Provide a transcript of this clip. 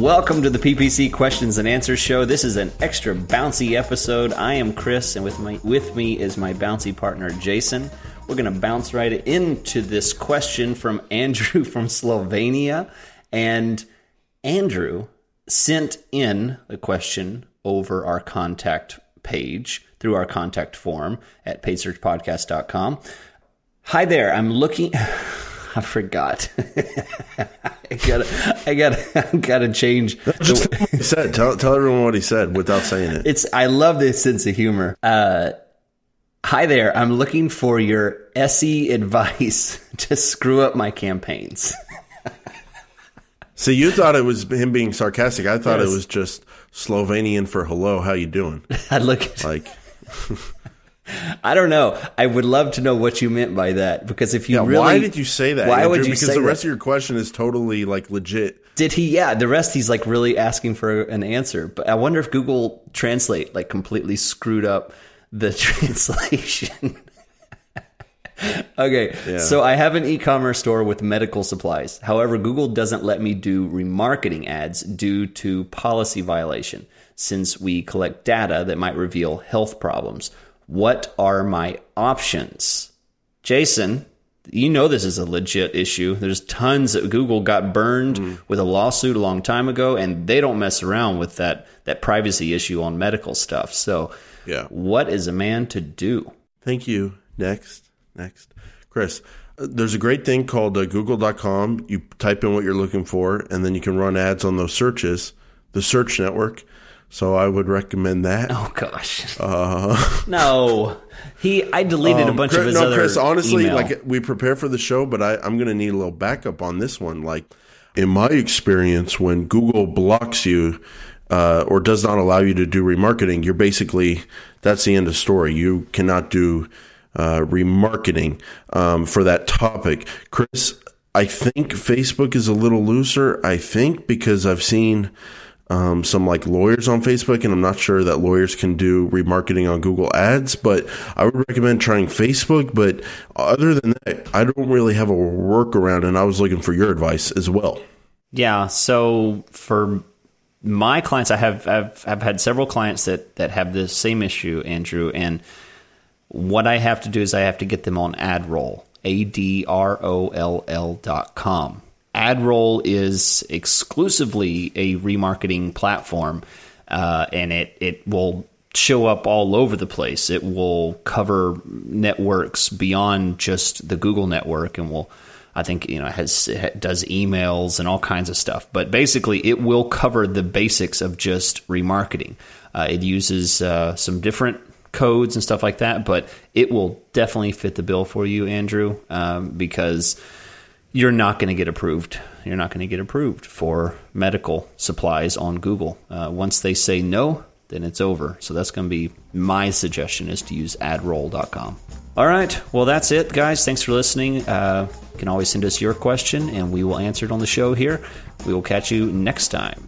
Welcome to the PPC Questions and Answers Show. This is an extra bouncy episode. I am Chris, and with my with me is my bouncy partner Jason. We're going to bounce right into this question from Andrew from Slovenia, and Andrew sent in the question over our contact page through our contact form at paidsearchpodcast.com. Hi there. I'm looking. I forgot. I gotta, I gotta, I gotta change. Just tell, what he said. Tell, tell everyone what he said without saying it. It's. I love this sense of humor. Uh, hi there. I'm looking for your SE advice to screw up my campaigns. See, you thought it was him being sarcastic. I thought yes. it was just Slovenian for hello. How you doing? I look like. I don't know. I would love to know what you meant by that because if you yeah, really, why did you say that? Why Andrew? would you because the rest that? of your question is totally like legit. Did he? Yeah, the rest he's like really asking for an answer. But I wonder if Google Translate like completely screwed up the translation. okay, yeah. so I have an e-commerce store with medical supplies. However, Google doesn't let me do remarketing ads due to policy violation since we collect data that might reveal health problems. What are my options? Jason, you know this is a legit issue. There's tons that Google got burned mm. with a lawsuit a long time ago, and they don't mess around with that that privacy issue on medical stuff. So, yeah, what is a man to do? Thank you. Next, next, Chris. Uh, there's a great thing called uh, Google.com. You type in what you're looking for, and then you can run ads on those searches. The search network so I would recommend that. Oh gosh. Uh, no, he. I deleted um, a bunch Chris, of his no, other. Chris. Honestly, email. like we prepare for the show, but I, I'm going to need a little backup on this one. Like in my experience, when Google blocks you uh, or does not allow you to do remarketing, you're basically that's the end of story. You cannot do uh, remarketing um, for that topic, Chris. I think Facebook is a little looser. I think because I've seen um, some like lawyers on Facebook, and I'm not sure that lawyers can do remarketing on Google Ads, but I would recommend trying Facebook. But other than that, I don't really have a workaround, and I was looking for your advice as well. Yeah. So for my clients, I have I've, I've had several clients that that have the same issue, Andrew, and what I have to do is I have to get them on AdRoll, A D R O L L dot com. AdRoll is exclusively a remarketing platform, uh, and it it will show up all over the place. It will cover networks beyond just the Google network, and will I think you know has does emails and all kinds of stuff. But basically, it will cover the basics of just remarketing. Uh, it uses uh, some different codes and stuff like that, but it will definitely fit the bill for you, Andrew, um, because you're not going to get approved. You're not going to get approved for medical supplies on Google. Uh, once they say no, then it's over. So that's going to be my suggestion is to use adroll.com. All right. Well, that's it, guys. Thanks for listening. Uh, you can always send us your question, and we will answer it on the show here. We will catch you next time.